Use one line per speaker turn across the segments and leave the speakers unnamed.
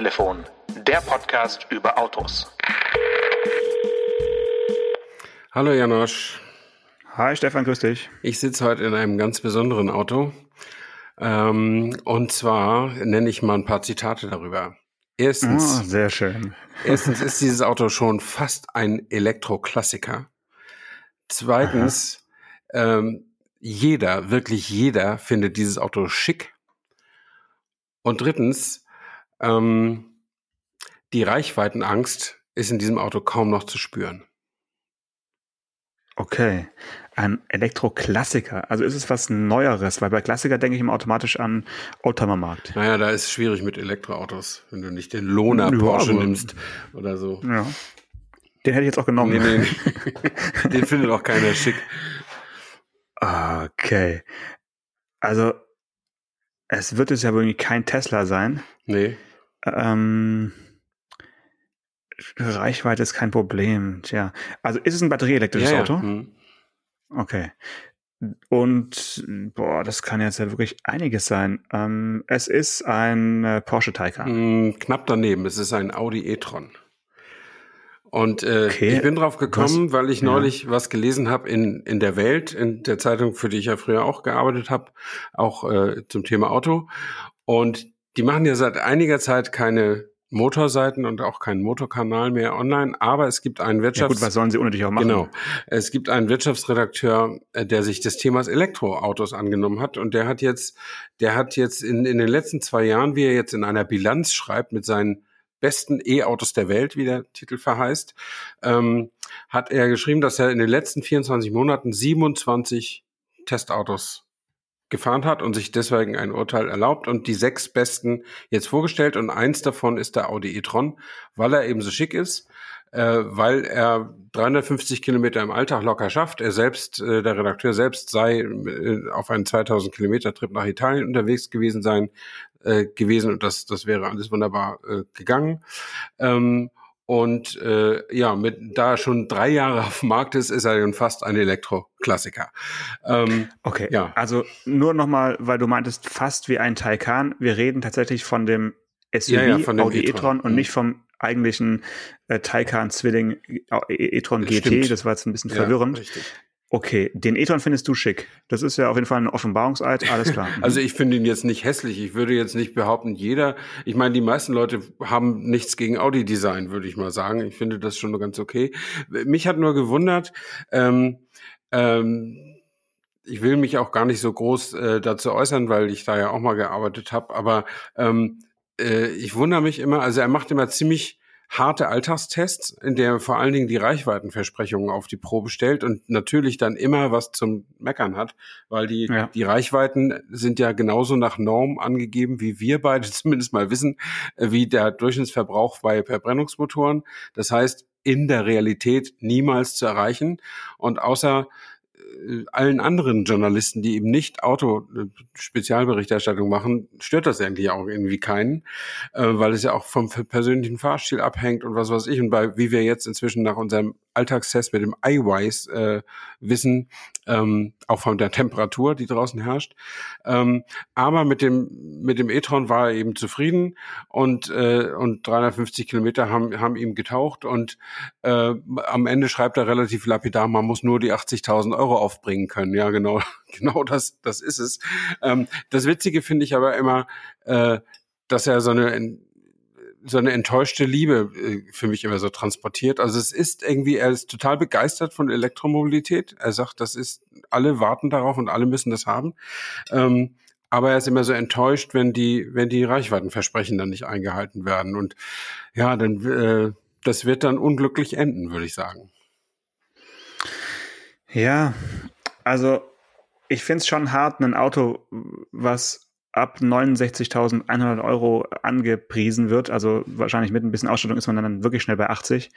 Autotelefon, der Podcast über Autos.
Hallo Janosch.
Hi Stefan, grüß dich.
Ich sitze heute in einem ganz besonderen Auto. Ähm, und zwar nenne ich mal ein paar Zitate darüber. Erstens,
oh, sehr schön.
erstens ist dieses Auto schon fast ein Elektroklassiker. Zweitens, ähm, jeder, wirklich jeder findet dieses Auto schick. Und drittens, ähm, die Reichweitenangst ist in diesem Auto kaum noch zu spüren.
Okay, ein Elektroklassiker. Also ist es was Neueres, weil bei Klassiker denke ich immer automatisch an Oldtimer-Markt.
Naja, da ist es schwierig mit Elektroautos, wenn du nicht den Lohner Porsche nimmst oder so.
Ja. Den hätte ich jetzt auch genommen.
Nee, nee. Den findet auch keiner schick.
Okay. Also, es wird es ja wohl kein Tesla sein.
Nee.
Ähm, Reichweite ist kein Problem. Tja. Also ist es ein batterieelektrisches
ja, ja.
Auto?
Hm.
Okay. Und boah, das kann jetzt ja wirklich einiges sein. Ähm, es ist ein äh, Porsche Taycan.
Hm, knapp daneben. Es ist ein Audi e-tron. Und äh,
Okay.
ich bin drauf gekommen,
Was?
weil ich
Ja.
neulich was gelesen habe in, in der Welt, in der Zeitung, für die ich ja früher auch gearbeitet habe, auch äh, zum Thema Auto. Und die machen ja seit einiger Zeit keine Motorseiten und auch keinen Motorkanal mehr online, aber es gibt einen
Ja
Wirtschafts
gut, was sollen sie dich auch machen?
Genau. Es gibt einen Wirtschaftsredakteur, äh, der sich des Themas Elektroautos angenommen hat und der hat jetzt, der hat jetzt in, in den letzten zwei Jahren, wie er jetzt in einer Bilanz schreibt, mit seinen besten E-Autos der Welt, wie der Titel verheißt, ähm, hat er geschrieben, dass er in den letzten 24 Monaten 27 Testautos gefahren hat und sich deswegen ein Urteil erlaubt und die sechs besten jetzt vorgestellt und eins davon ist der Audi e-tron, weil er eben so schick ist, äh, weil er 350 Kilometer im Alltag locker schafft. Er selbst, äh, der Redakteur selbst sei äh, auf einen 2000 Kilometer Trip nach Italien unterwegs gewesen sein, äh, gewesen und das, das wäre alles wunderbar äh, gegangen. Ähm, und äh, ja, mit da er schon drei Jahre auf dem Markt ist, ist er schon fast ein Elektroklassiker. Ähm,
Okay,
Ja.
also nur nochmal, weil du meintest, fast wie ein Taycan. Wir reden tatsächlich von dem SUV
Ja, ja, von dem
Audi
e-tron.
e-tron und
Mhm.
nicht vom eigentlichen äh, Taycan-Zwilling äh, e-tron GT.
Stimmt.
Das war jetzt ein bisschen
ja,
verwirrend.
richtig.
Okay, den e-tron findest du schick. Das ist ja auf jeden Fall ein Offenbarungseid. Alles klar.
Also ich finde ihn jetzt nicht hässlich. Ich würde jetzt nicht behaupten, jeder. Ich meine, die meisten Leute haben nichts gegen Audi-Design, würde ich mal sagen. Ich finde das schon ganz okay. Mich hat nur gewundert. Ähm, ähm, ich will mich auch gar nicht so groß äh, dazu äußern, weil ich da ja auch mal gearbeitet habe. Aber ähm, äh, ich wundere mich immer. Also er macht immer ziemlich harte Alltagstests, in der er vor allen Dingen die Reichweitenversprechungen auf die Probe stellt und natürlich dann immer was zum Meckern hat, weil die,
Ja.
die Reichweiten sind ja genauso nach Norm angegeben, wie wir beide zumindest mal wissen, wie der Durchschnittsverbrauch bei Verbrennungsmotoren. Das heißt, in der Realität niemals zu erreichen. Und außer allen anderen Journalisten, die eben nicht Auto-Spezialberichterstattung machen, stört das eigentlich auch irgendwie keinen, äh, weil es ja auch vom persönlichen Fahrstil abhängt und was weiß ich. Und bei, wie wir jetzt inzwischen nach unserem Alltagstest mit dem iWise äh, wissen, ähm, auch von der Temperatur, die draußen herrscht. Ähm, aber mit dem mit dem e-tron war er eben zufrieden und äh, und 350 Kilometer haben haben ihm getaucht und äh, am Ende schreibt er relativ lapidar, man muss nur die 80.000 Euro aufbringen können. Ja, genau, genau das das ist es. Ähm, das Witzige finde ich aber immer, äh, dass er so eine so eine enttäuschte Liebe äh, für mich immer so transportiert. Also es ist irgendwie, er ist total begeistert von Elektromobilität. Er sagt, das ist, alle warten darauf und alle müssen das haben. Ähm, aber er ist immer so enttäuscht, wenn die, wenn die Reichweitenversprechen dann nicht eingehalten werden. Und ja, dann, äh, das wird dann unglücklich enden, würde ich sagen.
Ja, also ich finde es schon hart, ein Auto, was ab 69.100 Euro angepriesen wird, also wahrscheinlich mit ein bisschen Ausstattung ist man dann wirklich schnell bei 80.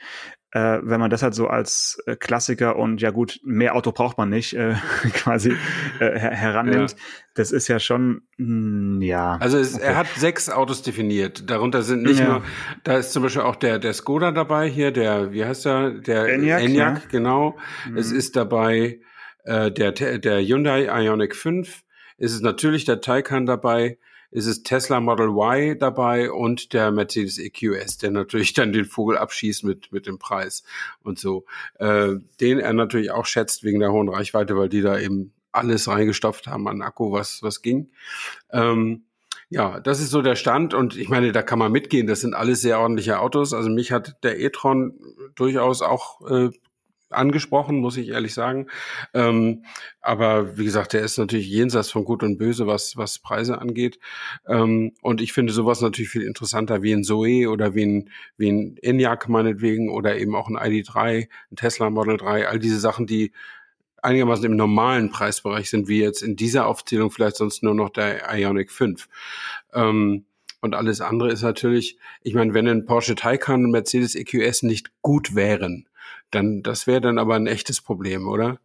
Äh, wenn man das halt so als äh, Klassiker und ja gut, mehr Auto braucht man nicht, äh, quasi äh, her herannimmt,
Ja.
das ist ja schon, mh, ja.
Also es, er hat sechs Autos definiert. Darunter sind nicht
Ja.
nur, da ist zum Beispiel auch der, der Skoda dabei hier, der, wie heißt er? Der
Enyaq,
Enyaq
ja.
genau.
Mhm.
Es ist dabei äh, der, der Hyundai Ioniq 5. Es ist natürlich der Taycan dabei. ist es Tesla Model Y dabei und der Mercedes EQS, der natürlich dann den Vogel abschießt mit, mit dem Preis und so. Äh, den er natürlich auch schätzt wegen der hohen Reichweite, weil die da eben alles reingestopft haben an Akku, was, was ging. Ähm, ja, das ist so der Stand und ich meine, da kann man mitgehen. Das sind alles sehr ordentliche Autos. Also mich hat der e-tron durchaus auch äh, angesprochen, muss ich ehrlich sagen. Ähm, aber wie gesagt, der ist natürlich jenseits von Gut und Böse, was, was Preise angeht. Ähm, und ich finde sowas natürlich viel interessanter wie ein Zoe oder wie ein, wie ein Enyaq meinetwegen oder eben auch ein ID3, ein Tesla Model 3, all diese Sachen, die einigermaßen im normalen Preisbereich sind, wie jetzt in dieser Aufzählung vielleicht sonst nur noch der Ionic 5. Ähm, und alles andere ist natürlich, ich meine, wenn ein Porsche Taycan und Mercedes EQS nicht gut wären, dann das wäre dann aber ein echtes Problem, oder?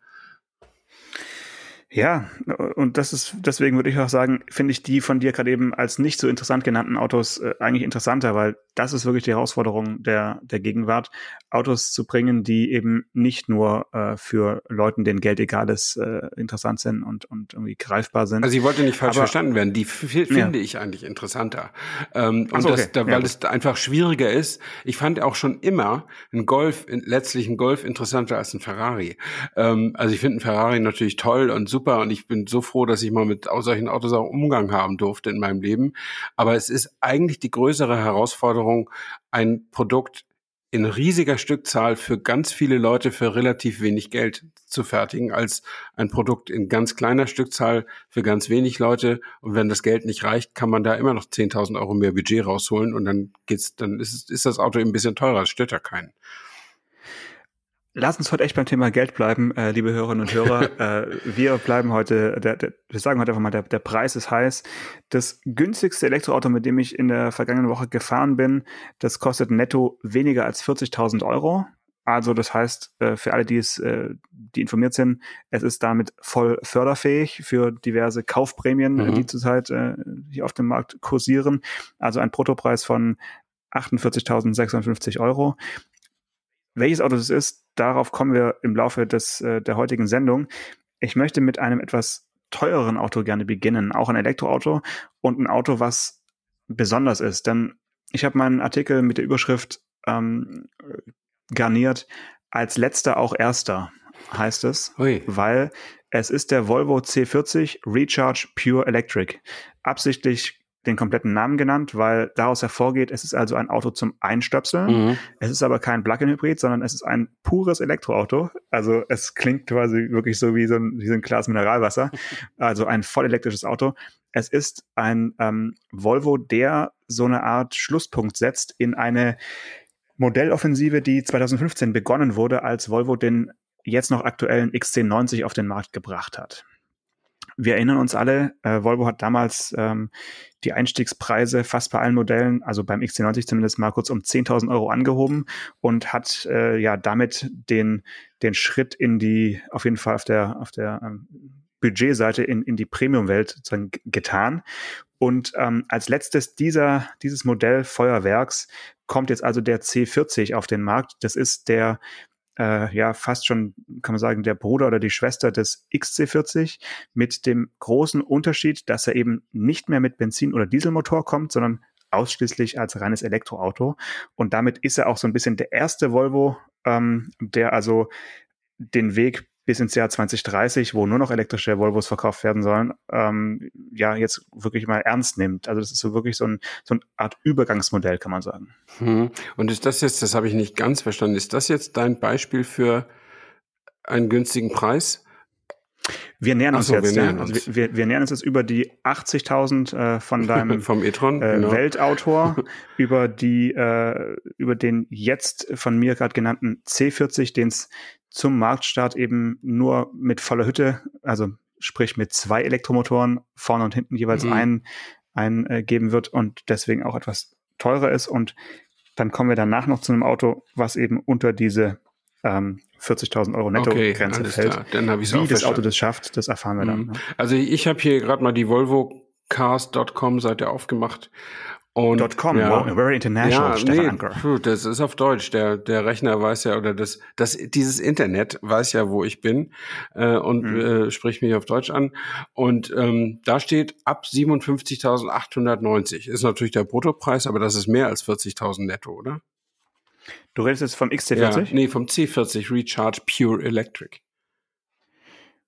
Ja, und das ist, deswegen würde ich auch sagen, finde ich die von dir gerade eben als nicht so interessant genannten Autos äh, eigentlich interessanter, weil das ist wirklich die Herausforderung der, der Gegenwart, Autos zu bringen, die eben nicht nur äh, für Leuten, denen Geld egal ist, äh, interessant sind und, und irgendwie greifbar sind.
Also ich wollte nicht falsch Aber, verstanden werden, die finde ja. ich eigentlich interessanter. Ähm, und so, okay. das, da, weil ja, es einfach schwieriger ist. Ich fand auch schon immer ein Golf, letztlich ein Golf interessanter als ein Ferrari. Ähm, also ich finde ein Ferrari natürlich toll und super und ich bin so froh, dass ich mal mit solchen Autos auch Umgang haben durfte in meinem Leben. Aber es ist eigentlich die größere Herausforderung, Herausforderung, ein Produkt in riesiger Stückzahl für ganz viele Leute für relativ wenig Geld zu fertigen, als ein Produkt in ganz kleiner Stückzahl für ganz wenig Leute. Und wenn das Geld nicht reicht, kann man da immer noch 10.000 Euro mehr Budget rausholen und dann geht's, dann ist, ist das Auto eben ein bisschen teurer, das stört ja keinen.
Lass uns heute echt beim Thema Geld bleiben, äh, liebe Hörerinnen und Hörer. äh, wir bleiben heute, der, der, wir sagen heute einfach mal, der, der Preis ist heiß. Das günstigste Elektroauto, mit dem ich in der vergangenen Woche gefahren bin, das kostet netto weniger als 40.000 Euro. Also das heißt, äh, für alle, die es, äh, die informiert sind, es ist damit voll förderfähig für diverse Kaufprämien, mhm. die zurzeit äh, hier auf dem Markt kursieren. Also ein Bruttopreis von 48.650 Euro. Welches Auto das ist, darauf kommen wir im Laufe des, äh, der heutigen Sendung. Ich möchte mit einem etwas teureren Auto gerne beginnen, auch ein Elektroauto und ein Auto, was besonders ist. Denn ich habe meinen Artikel mit der Überschrift ähm, garniert, als letzter auch erster heißt es, Ui. weil es ist der Volvo C40 Recharge Pure Electric. Absichtlich den kompletten Namen genannt, weil daraus hervorgeht, es ist also ein Auto zum Einstöpseln. Mhm. Es ist aber kein Plug-in-Hybrid, sondern es ist ein pures Elektroauto. Also es klingt quasi wirklich so wie so ein, wie so ein Glas Mineralwasser. Also ein voll elektrisches Auto. Es ist ein ähm, Volvo, der so eine Art Schlusspunkt setzt in eine Modelloffensive, die 2015 begonnen wurde, als Volvo den jetzt noch aktuellen XC90 auf den Markt gebracht hat. Wir erinnern uns alle, äh, Volvo hat damals ähm, die Einstiegspreise fast bei allen Modellen, also beim XC90 zumindest mal kurz um 10.000 Euro angehoben und hat äh, ja damit den, den Schritt in die, auf jeden Fall auf der, auf der ähm, Budgetseite in, in die Premium-Welt getan. Und ähm, als letztes dieser, dieses Modell Feuerwerks kommt jetzt also der C40 auf den Markt. Das ist der äh, ja fast schon, kann man sagen, der Bruder oder die Schwester des XC40 mit dem großen Unterschied, dass er eben nicht mehr mit Benzin- oder Dieselmotor kommt, sondern ausschließlich als reines Elektroauto. Und damit ist er auch so ein bisschen der erste Volvo, ähm, der also den Weg bis ins Jahr 2030, wo nur noch elektrische Volvos verkauft werden sollen, ähm, ja, jetzt wirklich mal ernst nimmt. Also das ist so wirklich so, ein, so eine Art Übergangsmodell, kann man sagen.
Hm. Und ist das jetzt, das habe ich nicht ganz verstanden, ist das jetzt dein Beispiel für einen günstigen Preis?
Wir nähern uns so, jetzt. Wir nähern, ja. uns. wir, wir, nähern uns jetzt über die 80.000 äh, von deinem
Vom e-tron,
äh, genau. Weltautor, über die äh, über den jetzt von mir gerade genannten C40, den es zum Marktstart eben nur mit voller Hütte, also sprich mit zwei Elektromotoren vorne und hinten jeweils mhm. einen eingeben äh, wird und deswegen auch etwas teurer ist. Und dann kommen wir danach noch zu einem Auto, was eben unter diese ähm, 40.000 Euro Netto-Grenze okay, fällt. Klar.
Dann
Wie das verstanden. Auto das schafft, das erfahren wir dann. Mhm.
Ne? Also ich habe hier gerade mal die Volvo Cars.com Seite aufgemacht
Und, .com, ja, wow, very international,
ja, Stefan nee, Anker. das ist auf Deutsch. Der, der Rechner weiß ja, oder das, das, dieses Internet weiß ja, wo ich bin äh, und mhm. äh, spricht mich auf Deutsch an. Und ähm, da steht ab 57.890. Ist natürlich der Bruttopreis, aber das ist mehr als 40.000 netto, oder?
Du redest jetzt vom XC40?
Ja, nee, vom C40 Recharge Pure Electric.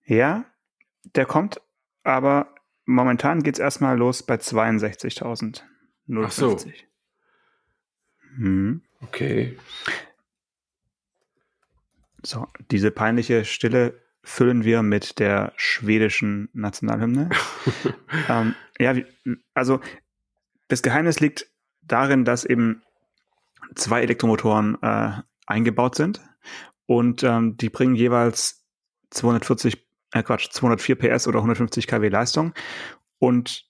Ja, der kommt, aber momentan geht's erstmal los bei 62.000. 0,50. Ach so.
Mhm. Okay.
So, diese peinliche Stille füllen wir mit der schwedischen Nationalhymne. ähm, ja, also das Geheimnis liegt darin, dass eben zwei Elektromotoren äh, eingebaut sind und ähm, die bringen jeweils 240, äh Quatsch, 204 PS oder 150 kW Leistung und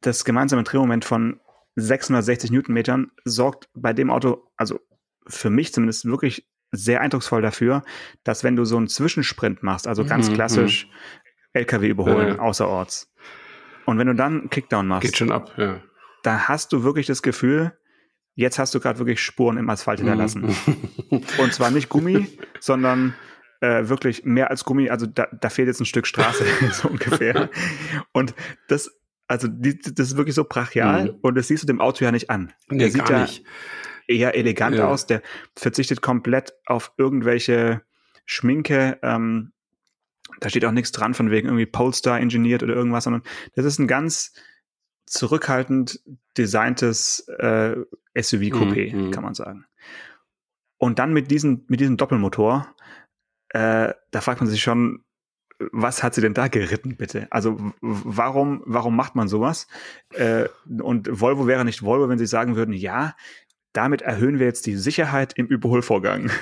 das gemeinsame Drehmoment von 660 Newtonmetern sorgt bei dem Auto, also für mich zumindest wirklich sehr eindrucksvoll dafür, dass wenn du so einen Zwischensprint machst, also ganz mhm, klassisch mhm. LKW überholen, ja. außerorts, und wenn du dann Kickdown machst,
geht schon ab, ja.
da hast du wirklich das Gefühl, jetzt hast du gerade wirklich Spuren im Asphalt hinterlassen. Mhm. und zwar nicht Gummi, sondern äh, wirklich mehr als Gummi, also da, da fehlt jetzt ein Stück Straße, so ungefähr. Und das also die, das ist wirklich so brachial mhm. und das siehst du dem Auto ja nicht an.
Nee, der sieht ja
eher elegant ja. aus. Der verzichtet komplett auf irgendwelche Schminke. Ähm, da steht auch nichts dran von wegen irgendwie Polestar engineert oder irgendwas, sondern das ist ein ganz zurückhaltend designtes äh, SUV-Coupé, mhm. kann man sagen. Und dann mit diesem, mit diesem Doppelmotor, äh, da fragt man sich schon, was hat sie denn da geritten, bitte? Also warum, warum macht man sowas? Äh, und Volvo wäre nicht Volvo, wenn sie sagen würden, ja, damit erhöhen wir jetzt die Sicherheit im Überholvorgang.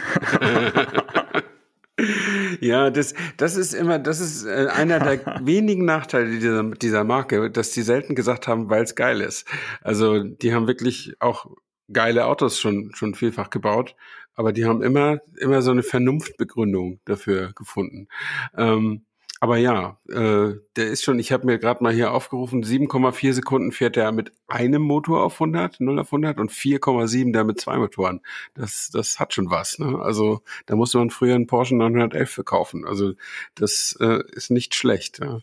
Ja, das, das ist immer, das ist äh, einer der wenigen Nachteile dieser, dieser Marke, dass die selten gesagt haben, weil es geil ist. Also die haben wirklich auch geile Autos schon, schon vielfach gebaut, aber die haben immer, immer so eine Vernunftbegründung dafür gefunden. Ähm, aber ja, äh, der ist schon, ich habe mir gerade mal hier aufgerufen, 7,4 Sekunden fährt er mit einem Motor auf 100, 0 auf 100 und 4,7 der mit zwei Motoren. Das, das hat schon was. Ne? Also da musste man früher einen Porsche 911 verkaufen. Also das äh, ist nicht schlecht. Ja.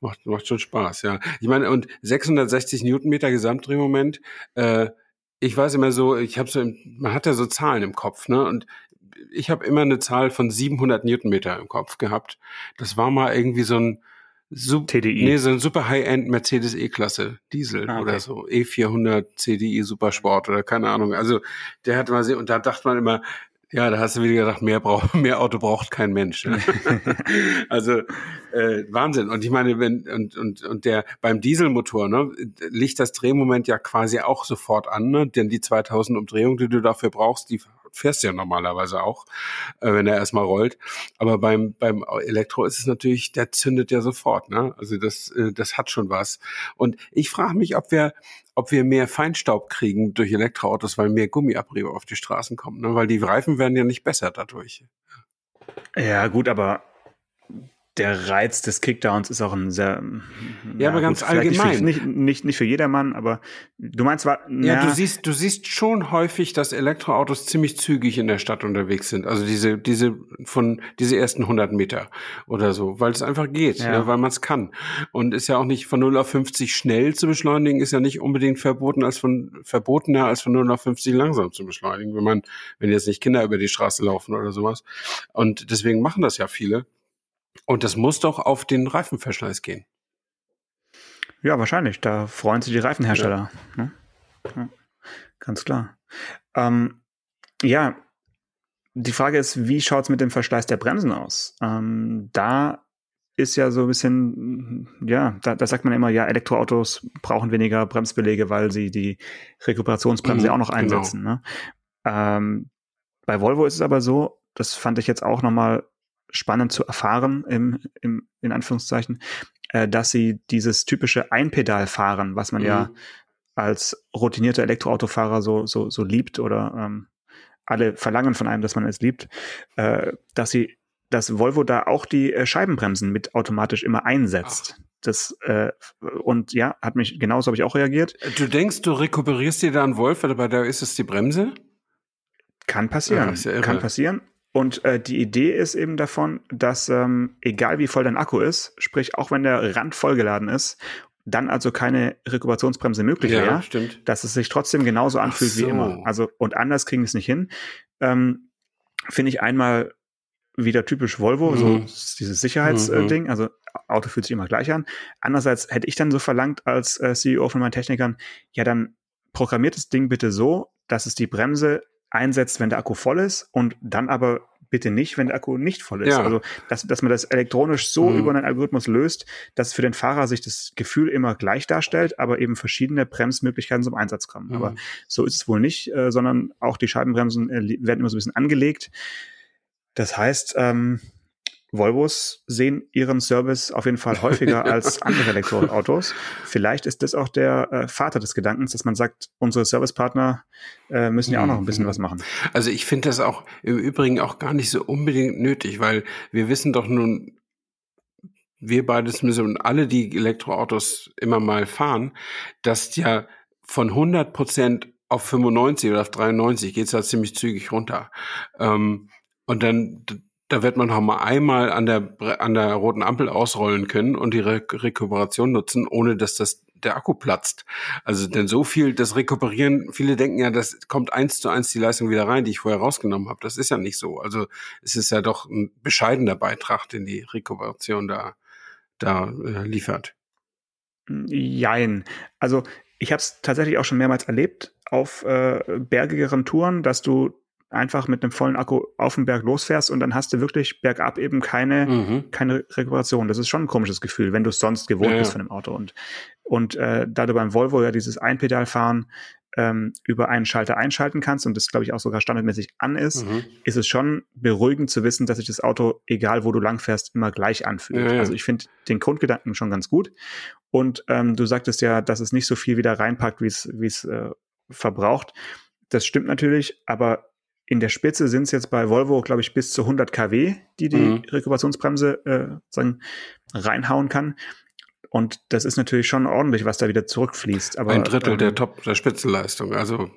Macht, macht schon Spaß, ja. Ich meine, und 660 Newtonmeter Gesamtdrehmoment, äh, ich weiß immer so, ich habe so, man hat ja so Zahlen im Kopf, ne? Und ich habe immer eine Zahl von 700 Newtonmeter im Kopf gehabt. Das war mal irgendwie so ein Sub TDI. Nee, so ein super High-End Mercedes E-Klasse Diesel ah, okay. oder so. E400 CDI Supersport oder keine Ahnung. Also der hat mal sehr, und da dachte man immer, ja, da hast du wieder gedacht, mehr, braucht, mehr Auto braucht kein Mensch. Ne? also äh, Wahnsinn. Und ich meine, wenn und und und der beim Dieselmotor ne, liegt das Drehmoment ja quasi auch sofort an, ne? denn die 2000 Umdrehungen, die du dafür brauchst, die fährst ja normalerweise auch, äh, wenn er erstmal rollt. Aber beim, beim Elektro ist es natürlich, der zündet ja sofort. Ne? Also das, äh, das hat schon was. Und ich frage mich, ob wir, ob wir mehr Feinstaub kriegen durch Elektroautos, weil mehr Gummiabrieb auf die Straßen kommt. Ne? Weil die Reifen werden ja nicht besser dadurch.
Ja, gut, aber der Reiz des Kickdowns ist auch ein sehr
ja, ja aber ganz gut, allgemein
nicht für, nicht, nicht nicht für jedermann aber du meinst zwar
ja, du siehst du siehst schon häufig dass Elektroautos ziemlich zügig in der Stadt unterwegs sind. Also diese diese von diese ersten 100 Meter oder so weil es einfach geht ja. Ja, weil man es kann. Und ist ja auch nicht von 0 auf 50 schnell zu beschleunigen ist ja nicht unbedingt verboten als von verbotener als von 0 auf 50 langsam zu beschleunigen wenn man wenn jetzt nicht Kinder über die Straße laufen oder sowas. Und deswegen machen das ja viele und das muss doch auf den Reifenverschleiß gehen.
Ja, wahrscheinlich. Da freuen sich die Reifenhersteller. Ja. Ne? Ja, ganz klar. Ähm, ja, die Frage ist, wie schaut es mit dem Verschleiß der Bremsen aus? Ähm, da ist ja so ein bisschen, ja, da, da sagt man immer, ja, Elektroautos brauchen weniger Bremsbelege, weil sie die Rekuperationsbremse mhm, auch noch genau. einsetzen. Genau. Ne? Ähm, bei Volvo ist es aber so, das fand ich jetzt auch nochmal spannend zu erfahren, im, im, in Anführungszeichen, äh, dass sie dieses typische Einpedalfahren, was man mhm. ja als routinierter Elektroautofahrer so, so, so liebt oder ähm, alle verlangen von einem, dass man es liebt, äh, dass sie, dass Volvo da auch die äh, Scheibenbremsen mit automatisch immer einsetzt. Ach. Das äh, und ja, hat mich genauso habe ich auch reagiert.
Du denkst, du rekuperierst dir da einen Wolf, aber da ist es die Bremse?
Kann passieren.
Ja, ja
Kann passieren. Und äh, die Idee ist eben davon, dass ähm, egal wie voll dein Akku ist, sprich auch wenn der Rand vollgeladen ist, dann also keine Rekuperationsbremse möglich
Ja,
wäre,
stimmt.
dass es sich trotzdem genauso anfühlt
so.
wie immer. Also und anders kriegen wir es nicht hin. Ähm, Finde ich einmal wieder typisch Volvo,
Mhm.
so dieses Sicherheitsding.
Mhm.
Ding. Also Auto fühlt sich immer gleich an. Andererseits hätte ich dann so verlangt als äh, CEO von meinen Technikern, ja dann programmiert das Ding bitte so, dass es die Bremse einsetzt, wenn der Akku voll ist und dann aber bitte nicht, wenn der Akku nicht voll ist.
Ja.
Also, dass, dass man das elektronisch so
Mhm.
über einen Algorithmus löst, dass für den Fahrer sich das Gefühl immer gleich darstellt, aber eben verschiedene Bremsmöglichkeiten zum Einsatz kommen.
Mhm.
Aber so ist es wohl nicht, äh, sondern auch die Scheibenbremsen äh, werden immer so ein bisschen angelegt. Das heißt, ähm, Volvos sehen ihren Service auf jeden Fall häufiger als andere Elektroautos. Vielleicht ist das auch der äh, Vater des Gedankens, dass man sagt, unsere Servicepartner äh, müssen ja auch noch ein bisschen
Mhm.
was machen.
Also ich finde das auch im Übrigen auch gar nicht so unbedingt nötig, weil wir wissen doch nun, wir beide zumindest und alle, die Elektroautos immer mal fahren, dass ja von 100 Prozent auf 95 oder auf 93 geht's ja ziemlich zügig runter. Ähm, und dann, da wird man noch mal einmal an der, an der roten Ampel ausrollen können und die Re Rekuperation nutzen, ohne dass das der Akku platzt. Also denn so viel, das Rekuperieren, viele denken ja, das kommt eins zu eins die Leistung wieder rein, die ich vorher rausgenommen habe. Das ist ja nicht so. Also es ist ja doch ein bescheidener Beitrag, den die Rekuperation da, da äh, liefert.
Jein. Also ich habe es tatsächlich auch schon mehrmals erlebt auf äh, bergigeren Touren, dass du einfach mit einem vollen Akku auf den Berg losfährst und dann hast du wirklich bergab eben keine,
Mhm.
keine Rekuperation. Das ist schon ein komisches Gefühl, wenn du es sonst gewohnt
Ja,
bist von dem Auto. Und, und äh, da du beim Volvo ja dieses Einpedalfahren ähm, über einen Schalter einschalten kannst und das, glaube ich, auch sogar standardmäßig an ist,
Mhm.
ist es schon beruhigend zu wissen, dass sich das Auto, egal wo du langfährst, immer gleich anfühlt.
Ja.
Also ich finde den Grundgedanken schon ganz gut. Und ähm, du sagtest ja, dass es nicht so viel wieder reinpackt, wie es wie es äh, verbraucht. Das stimmt natürlich, aber in der Spitze sind es jetzt bei Volvo, glaube ich, bis zu 100 kW, die die
Mhm.
Rekuperationsbremse äh, sagen, reinhauen kann. Und das ist natürlich schon ordentlich, was da wieder zurückfließt. Aber,
Ein Drittel
ähm,
der Top, der Spitzenleistung. Also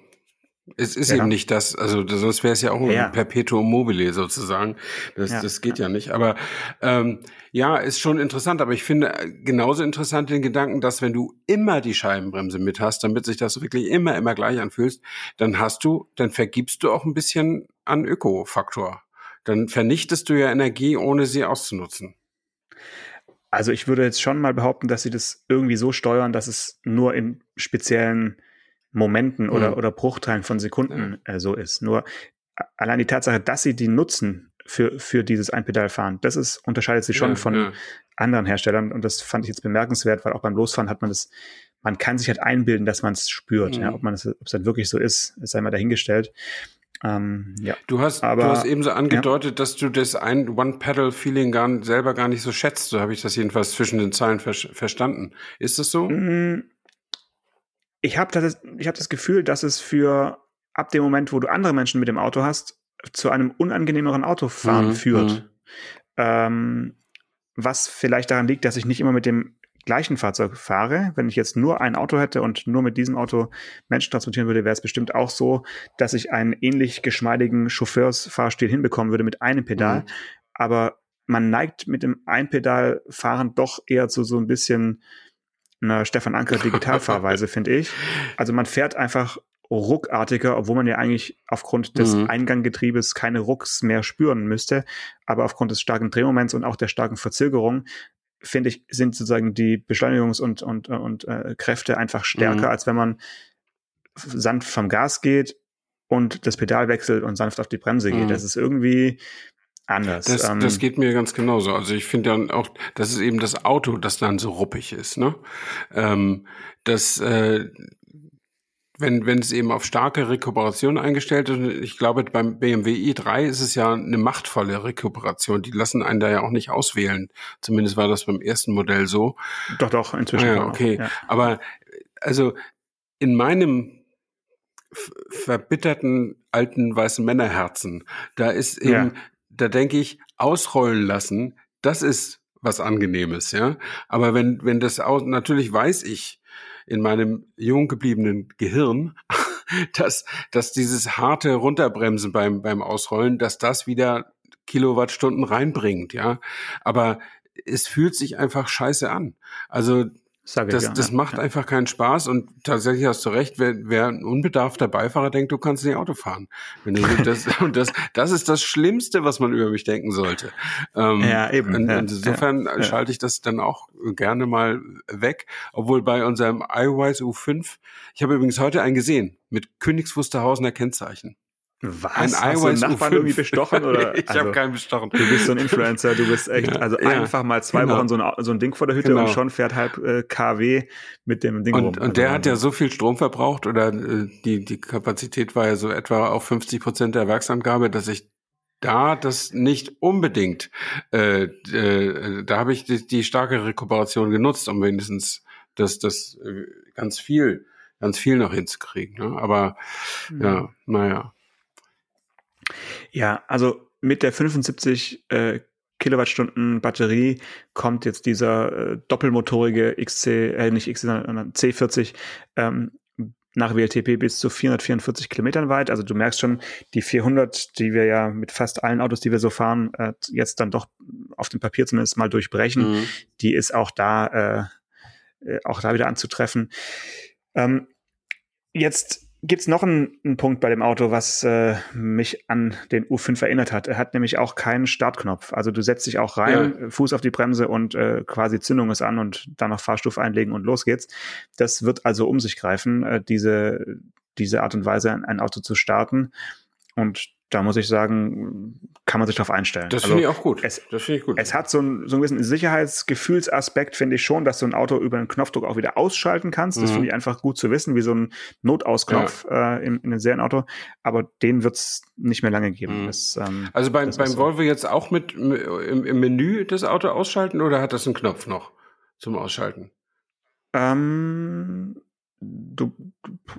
es ist
Ja.
eben nicht das, also sonst wäre es ja auch ein
Ja.
Perpetuum mobile sozusagen. Das,
Ja.
das geht ja nicht. Aber ähm, ja, ist schon interessant. Aber ich finde äh, genauso interessant den Gedanken, dass wenn du immer die Scheibenbremse mit hast, damit sich das wirklich immer, immer gleich anfühlst, dann hast du, dann vergibst du auch ein bisschen an Ökofaktor. Dann vernichtest du ja Energie, ohne sie auszunutzen.
Also ich würde jetzt schon mal behaupten, dass sie das irgendwie so steuern, dass es nur in speziellen Momenten oder,
Mhm.
oder Bruchteilen von Sekunden äh, so ist. Nur allein die Tatsache, dass sie die nutzen für, für dieses Einpedalfahren, das ist, unterscheidet sie schon
Ja,
von
ja.
anderen Herstellern und das fand ich jetzt bemerkenswert, weil auch beim Losfahren hat man das, man kann sich halt einbilden, dass man es spürt.
Mhm.
Ja, ob man es, ob es halt wirklich so ist, ist sei mal dahingestellt. Ähm, ja.
Du hast,
Aber-
du hast eben so angedeutet, dass du das ein One-Pedal-Feeling gar, selber gar nicht so schätzt. So habe ich das jedenfalls zwischen den Zeilen ver verstanden. Ist das so?
Mm, Ich habe das, ich hab das Gefühl, dass es für ab dem Moment, wo du andere Menschen mit dem Auto hast, zu einem unangenehmeren Autofahren
Mhm,
führt.
mhm.
Ähm, was vielleicht daran liegt, dass ich nicht immer mit dem gleichen Fahrzeug fahre. Wenn ich jetzt nur ein Auto hätte und nur mit diesem Auto Menschen transportieren würde, wäre es bestimmt auch so, dass ich einen ähnlich geschmeidigen Chauffeursfahrstil hinbekommen würde mit einem Pedal.
Mhm.
Aber man neigt mit dem Einpedalfahren doch eher zu so ein bisschen einer Stefan Anker Digitalfahrweise, finde ich. Also man fährt einfach ruckartiger, obwohl man ja eigentlich aufgrund des
Mhm.
Einganggetriebes keine Rucks mehr spüren müsste. Aber aufgrund des starken Drehmoments und auch der starken Verzögerung, finde ich, sind sozusagen die Beschleunigungs- und, und, und äh, Kräfte einfach stärker,
Mhm.
als wenn man sanft vom Gas geht und das Pedal wechselt und sanft auf die Bremse geht.
Mhm.
Das ist irgendwie anders.
Das,
Ähm,
das geht mir ganz genauso. Also ich finde dann auch, das ist eben das Auto, das dann so ruppig ist. Ne? Ähm, das, äh, wenn, wenn es eben auf starke Rekuperation eingestellt ist, und ich glaube, beim BMW i3 ist es ja eine machtvolle Rekuperation. Die lassen einen da ja auch nicht auswählen. Zumindest war das beim ersten Modell so.
doch, doch, inzwischen.
Ah, ja, okay.
Ja.
Aber also in meinem verbitterten alten weißen Männerherzen, da ist eben,
Ja.
Da denke ich, ausrollen lassen, das ist was Angenehmes, ja. Aber wenn, wenn das aus, natürlich weiß ich in meinem jung gebliebenen Gehirn, dass, dass dieses harte Runterbremsen beim, beim Ausrollen, dass das wieder Kilowattstunden reinbringt, ja. Aber es fühlt sich einfach scheiße an. Also Sag das, ja, das macht ja. einfach keinen Spaß und tatsächlich hast du recht, wer, wer ein unbedarfter Beifahrer denkt, du kannst nicht Auto fahren. Wenn du das, und das, das ist das Schlimmste, was man über mich denken sollte. Ähm, ja, eben. Und, ja, insofern schalte ich das dann auch gerne mal weg, obwohl bei unserem iWise U5, ich habe übrigens heute einen gesehen mit Königs Wusterhausener Kennzeichen.
Was? Ein Hast du einen Nachbarn irgendwie bestochen? Oder?
ich also, habe keinen bestochen.
Du bist so ein Influencer, du bist echt, also ja, einfach mal zwei genau. Wochen so ein, so ein Ding vor der Hütte genau. und schon fährt halb äh, KW mit dem Ding
und,
rum.
Und also, der hat ja so viel Strom verbraucht oder äh, die, die Kapazität war ja so etwa auf 50 Prozent der Werksangabe, dass ich da das nicht unbedingt, äh, äh, da habe ich die, die starke Rekuperation genutzt, um wenigstens das, das äh, ganz viel, ganz viel noch hinzukriegen. Ne? Aber mhm. ja, naja.
Ja, also mit der 75 äh, Kilowattstunden Batterie kommt jetzt dieser äh, doppelmotorige XC, äh, nicht XC, sondern C40 ähm, nach WLTP bis zu 444 Kilometern weit. Also du merkst schon, die 400, die wir ja mit fast allen Autos, die wir so fahren, äh, jetzt dann doch auf dem Papier zumindest mal durchbrechen, mhm. die ist auch da, äh, äh auch da wieder anzutreffen. Ähm, jetzt Gibt es noch einen, einen, Punkt bei dem Auto, was äh, mich an den U5 erinnert hat? Er hat nämlich auch keinen Startknopf. Also du setzt dich auch rein, ja. Fuß auf die Bremse und äh, quasi Zündung ist an und dann noch Fahrstufe einlegen und los geht's. Das wird also um sich greifen, äh, diese, diese Art und Weise, ein Auto zu starten. Und da muss ich sagen, kann man sich darauf einstellen.
Das also, finde ich auch gut. Es,
das finde ich gut. Es hat so, ein, so einen gewissen Sicherheitsgefühlsaspekt, finde ich schon, dass du ein Auto über einen Knopfdruck auch wieder ausschalten kannst. Das mhm. finde ich einfach gut zu wissen, wie so ein Notausknopf ja. äh, in, in einem Serienauto. Aber den wird es nicht mehr lange geben. Mhm. Das,
ähm, also beim, beim Volvo jetzt auch mit im, im Menü das Auto ausschalten oder hat das einen Knopf noch zum Ausschalten?
Ähm, du,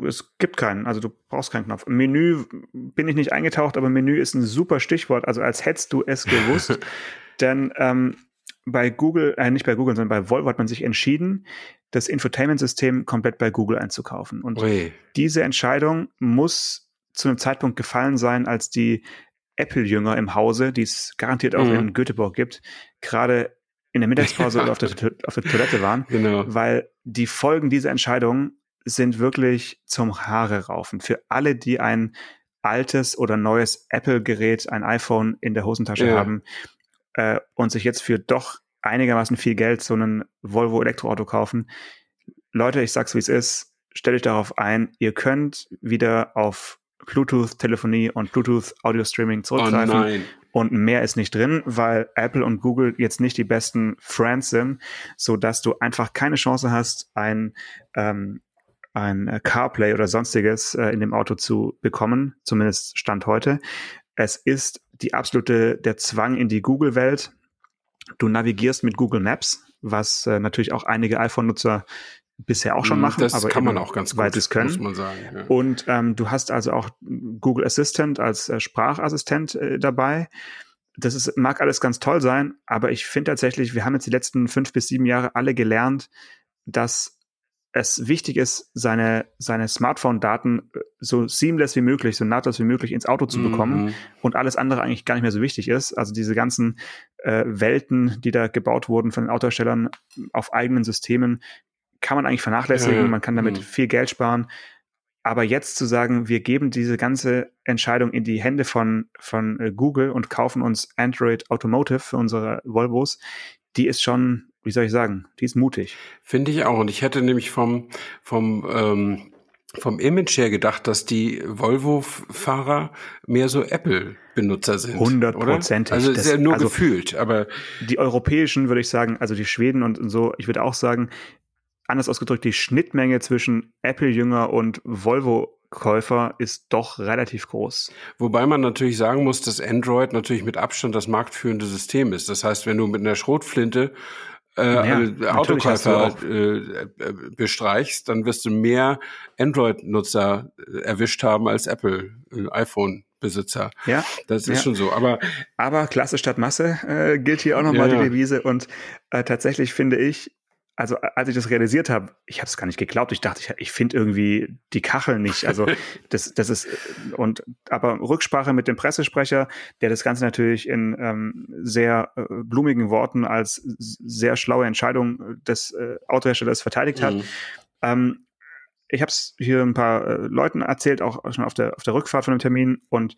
es gibt keinen, also du brauchst keinen Knopf. Menü bin ich nicht eingetaucht, aber Menü ist ein super Stichwort, also als hättest du es gewusst. Denn ähm, bei Google, äh, nicht bei Google, sondern bei Volvo hat man sich entschieden, das Infotainment-System komplett bei Google einzukaufen. Und Ui. diese Entscheidung muss zu einem Zeitpunkt gefallen sein, als die Apple-Jünger im Hause, die es garantiert auch mhm. in Göteborg gibt, gerade in der Mittagspause oder auf der, auf der Toilette waren, genau. weil die Folgen dieser Entscheidung sind wirklich zum Haare raufen. Für alle, die ein altes oder neues Apple-Gerät, ein iPhone in der Hosentasche ja. haben äh, und sich jetzt für doch einigermaßen viel Geld so einen Volvo Elektroauto kaufen. Leute, ich sag's wie es ist, stellt euch darauf ein, ihr könnt wieder auf Bluetooth-Telefonie und Bluetooth-Audio-Streaming zurückgreifen. Oh und mehr ist nicht drin, weil Apple und Google jetzt nicht die besten Friends sind, so dass du einfach keine Chance hast, ein ähm, ein äh, CarPlay oder sonstiges äh, in dem Auto zu bekommen, zumindest Stand heute. Es ist die absolute, der Zwang in die Google-Welt. Du navigierst mit Google Maps, was äh, natürlich auch einige iPhone-Nutzer bisher auch schon mm, machen.
Das aber kann man auch ganz gut,
es können. muss man sagen. Ja. Und ähm, du hast also auch Google Assistant als äh, Sprachassistent äh, dabei. Das ist, mag alles ganz toll sein, aber ich finde tatsächlich, wir haben jetzt die letzten fünf bis sieben Jahre alle gelernt, dass es wichtig ist, seine, seine Smartphone-Daten äh, so seamless wie möglich, so nahtlos wie möglich ins Auto zu bekommen mhm. und alles andere eigentlich gar nicht mehr so wichtig ist. Also diese ganzen äh, Welten, die da gebaut wurden von den Autoherstellern auf eigenen Systemen, kann man eigentlich vernachlässigen. Mhm. Man kann damit mhm. viel Geld sparen. Aber jetzt zu sagen, wir geben diese ganze Entscheidung in die Hände von, von äh, Google und kaufen uns Android Automotive für unsere Volvos, die ist schon wie soll ich sagen, die ist mutig.
Finde ich auch. Und ich hätte nämlich vom, vom, ähm, vom Image her gedacht, dass die Volvo-Fahrer mehr so Apple-Benutzer sind.
Hundertprozentig.
Also das ist ja nur also gefühlt, aber.
Die europäischen, würde ich sagen, also die Schweden und so, ich würde auch sagen, anders ausgedrückt, die Schnittmenge zwischen Apple-Jünger und Volvo Käufer ist doch relativ groß.
Wobei man natürlich sagen muss, dass Android natürlich mit Abstand das marktführende System ist. Das heißt, wenn du mit einer Schrotflinte äh, ja, Autokäufer äh, äh, bestreichst, dann wirst du mehr Android-Nutzer äh, erwischt haben als Apple äh, iPhone-Besitzer.
Ja,
das ist ja. schon so. Aber
aber Klasse statt Masse äh, gilt hier auch nochmal ja, die Devise und äh, tatsächlich finde ich also als ich das realisiert habe, ich habe es gar nicht geglaubt. Ich dachte, ich, ich finde irgendwie die Kachel nicht. Also das, das ist und aber Rücksprache mit dem Pressesprecher, der das Ganze natürlich in ähm, sehr äh, blumigen Worten als sehr schlaue Entscheidung des äh, Autoherstellers verteidigt hat. Mhm. Ähm, ich habe es hier ein paar äh, Leuten erzählt, auch schon auf der auf der Rückfahrt von dem Termin. Und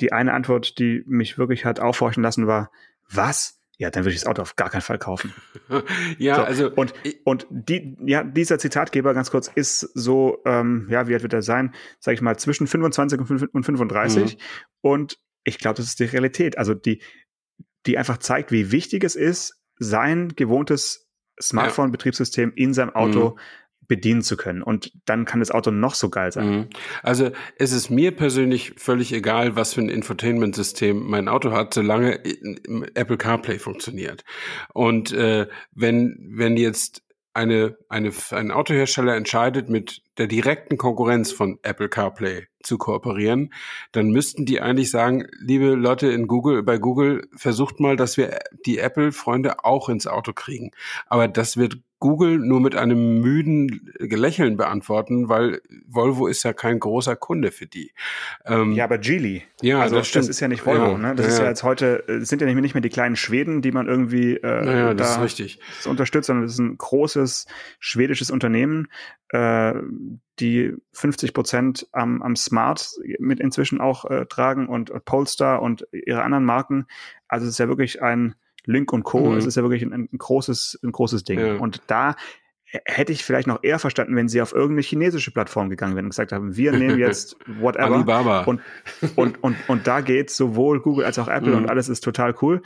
die eine Antwort, die mich wirklich hat aufhorchen lassen, war: Was? Ja, dann würde ich das Auto auf gar keinen Fall kaufen.
ja, so, also
und und die ja dieser Zitatgeber ganz kurz ist so ähm, ja wie alt wird er sein? Sag ich mal zwischen 25 und 35 mhm. und ich glaube, das ist die Realität. Also die die einfach zeigt, wie wichtig es ist, sein gewohntes Smartphone-Betriebssystem in seinem Auto mhm bedienen zu können. Und dann kann das Auto noch so geil sein. Mhm.
Also es ist mir persönlich völlig egal, was für ein Infotainment-System mein Auto hat, solange Apple CarPlay funktioniert. Und äh, wenn, wenn jetzt eine, eine, ein Autohersteller entscheidet, mit der direkten Konkurrenz von Apple CarPlay zu kooperieren, dann müssten die eigentlich sagen, liebe Leute in Google, bei Google, versucht mal, dass wir die Apple-Freunde auch ins Auto kriegen. Aber das wird Google nur mit einem müden Gelächeln beantworten, weil Volvo ist ja kein großer Kunde für die.
Ähm, ja, aber Geely.
Ja,
also das, das ist ja nicht Volvo. Ja, ne? Das ja. ist ja jetzt heute, das sind ja nicht mehr die kleinen Schweden, die man irgendwie äh,
naja, das da
unterstützt, sondern das ist ein großes schwedisches Unternehmen, äh, die 50 Prozent am, am Smart mit inzwischen auch äh, tragen und, und Polestar und ihre anderen Marken. Also es ist ja wirklich ein Link und Co. Mhm. Es ist ja wirklich ein, ein großes, ein großes Ding. Ja. Und da hätte ich vielleicht noch eher verstanden, wenn sie auf irgendeine chinesische Plattform gegangen wären und gesagt haben, wir nehmen jetzt whatever.
Alibaba.
Und, und, und, und da geht sowohl Google als auch Apple mhm. und alles ist total cool.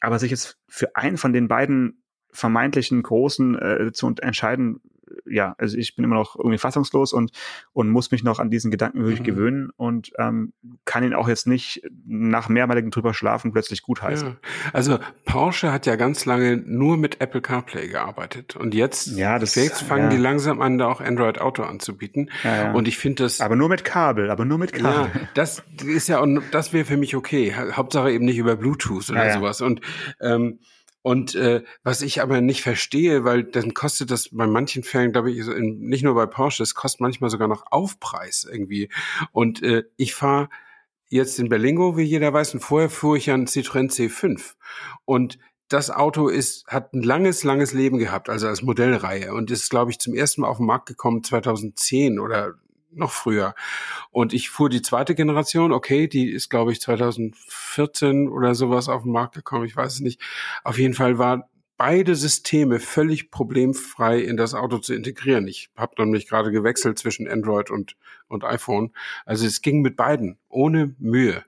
Aber sich jetzt für einen von den beiden vermeintlichen großen äh, zu entscheiden, ja, also ich bin immer noch irgendwie fassungslos und, und muss mich noch an diesen Gedanken wirklich mhm. gewöhnen und ähm, kann ihn auch jetzt nicht nach mehrmaligen drüber schlafen plötzlich gutheißen. Ja.
Also Porsche hat ja ganz lange nur mit Apple CarPlay gearbeitet und jetzt,
ja, das,
jetzt fangen ja. die langsam an, da auch Android Auto anzubieten. Ja, und ich finde das.
Aber nur mit Kabel, aber nur mit Kabel.
Ja, das ist ja, das wäre für mich okay. Hauptsache eben nicht über Bluetooth oder sowas. Und ähm, und äh, was ich aber nicht verstehe, weil dann kostet das bei manchen Fällen, glaube ich, in, nicht nur bei Porsche, es kostet manchmal sogar noch Aufpreis irgendwie. Und äh, ich fahre jetzt in Berlingo, wie jeder weiß, und vorher fuhr ich einen Citroën C5. Und das Auto ist, hat ein langes, langes Leben gehabt, also als Modellreihe und ist, glaube ich, zum ersten Mal auf den Markt gekommen 2010 oder noch früher. Und ich fuhr die zweite Generation, okay, die ist, glaube ich, 2014 oder sowas auf den Markt gekommen, ich weiß es nicht. Auf jeden Fall war beide Systeme völlig problemfrei in das Auto zu integrieren. Ich habe nämlich gerade gewechselt zwischen Android und, und iPhone. Also es ging mit beiden, ohne Mühe.